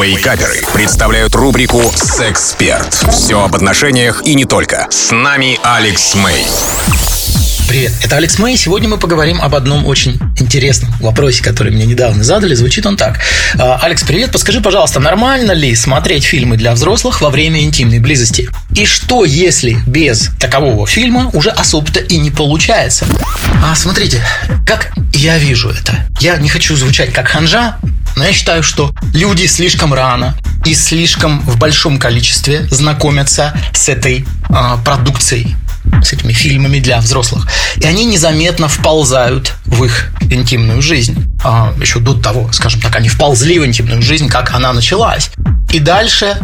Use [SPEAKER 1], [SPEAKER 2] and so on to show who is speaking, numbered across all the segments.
[SPEAKER 1] Вейкаперы представляют рубрику «Сексперт». Все об отношениях и не только. С нами Алекс Мэй.
[SPEAKER 2] Привет, это Алекс Мэй. Сегодня мы поговорим об одном очень интересном вопросе, который мне недавно задали. Звучит он так. А, Алекс, привет. Подскажи, пожалуйста, нормально ли смотреть фильмы для взрослых во время интимной близости? И что, если без такового фильма уже особо-то и не получается? А, смотрите, как я вижу это. Я не хочу звучать как ханжа, но я считаю, что люди слишком рано и слишком в большом количестве знакомятся с этой э, продукцией с этими фильмами для взрослых. И они незаметно вползают в их интимную жизнь. А, еще до того, скажем так, они вползли в интимную жизнь, как она началась. И дальше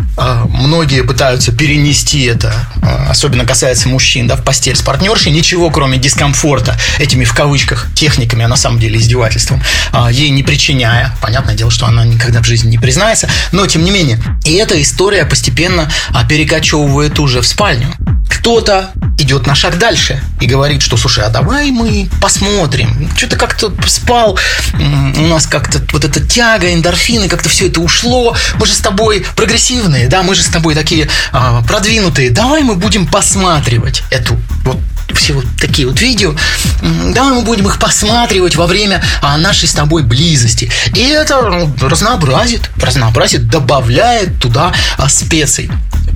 [SPEAKER 2] многие пытаются перенести это, э, особенно касается мужчин, да, в постель с партнершей, ничего кроме дискомфорта этими в кавычках техниками, а на самом деле издевательством, э, ей не причиняя. Понятное дело, что она никогда в жизни не признается, но тем не менее. И эта история постепенно перекочевывает уже в спальню. Кто-то идет на шаг дальше и говорит, что, слушай, а давай мы посмотрим. Что-то как-то спал, у нас как-то вот эта тяга, эндорфины, как-то все это ушло. Мы же с тобой прогрессивные, да, мы же с тобой такие а, продвинутые. Давай мы будем посматривать эту вот все вот такие вот видео, давай мы будем их посматривать во время а, нашей с тобой близости. И это разнообразит, разнообразит, добавляет туда а, специй.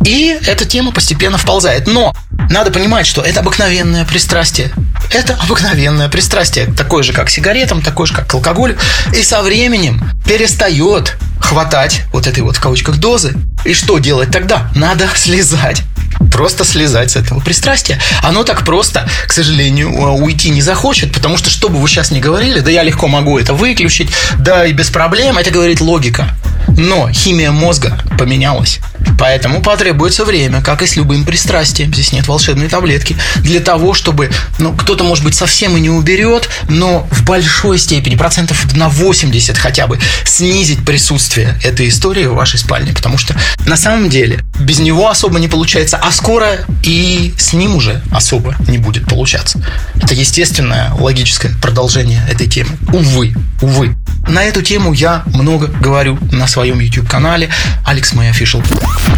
[SPEAKER 2] И эта тема постепенно вползает. Но надо понимать, что это обыкновенное пристрастие. Это обыкновенное пристрастие, такое же, как сигаретам, такое же, как к алкоголю. И со временем перестает хватать вот этой вот в кавычках дозы. И что делать тогда? Надо слезать просто слезать с этого пристрастия. Оно так просто, к сожалению, уйти не захочет, потому что, что бы вы сейчас ни говорили, да я легко могу это выключить, да и без проблем, это говорит логика. Но химия мозга поменялась. Поэтому потребуется время, как и с любым пристрастием. Здесь нет волшебной таблетки. Для того, чтобы, ну, кто-то, может быть, совсем и не уберет, но в большой степени, процентов на 80 хотя бы, снизить присутствие этой истории в вашей спальне. Потому что на самом деле без него особо не получается, а скоро и с ним уже особо не будет получаться. Это естественное логическое продолжение этой темы. Увы, увы. На эту тему я много говорю на своем YouTube-канале Алекс Мэй Official.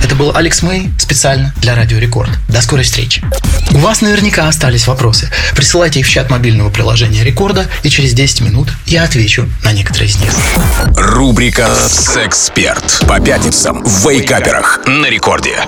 [SPEAKER 2] Это был Алекс Мэй специально для Радио Рекорд. До скорой встречи. У вас наверняка остались вопросы. Присылайте их в чат мобильного приложения Рекорда, и через 10 минут я отвечу на некоторые из них.
[SPEAKER 1] Рубрика «Сексперт» по пятницам в Вейкаперах на Рекорде.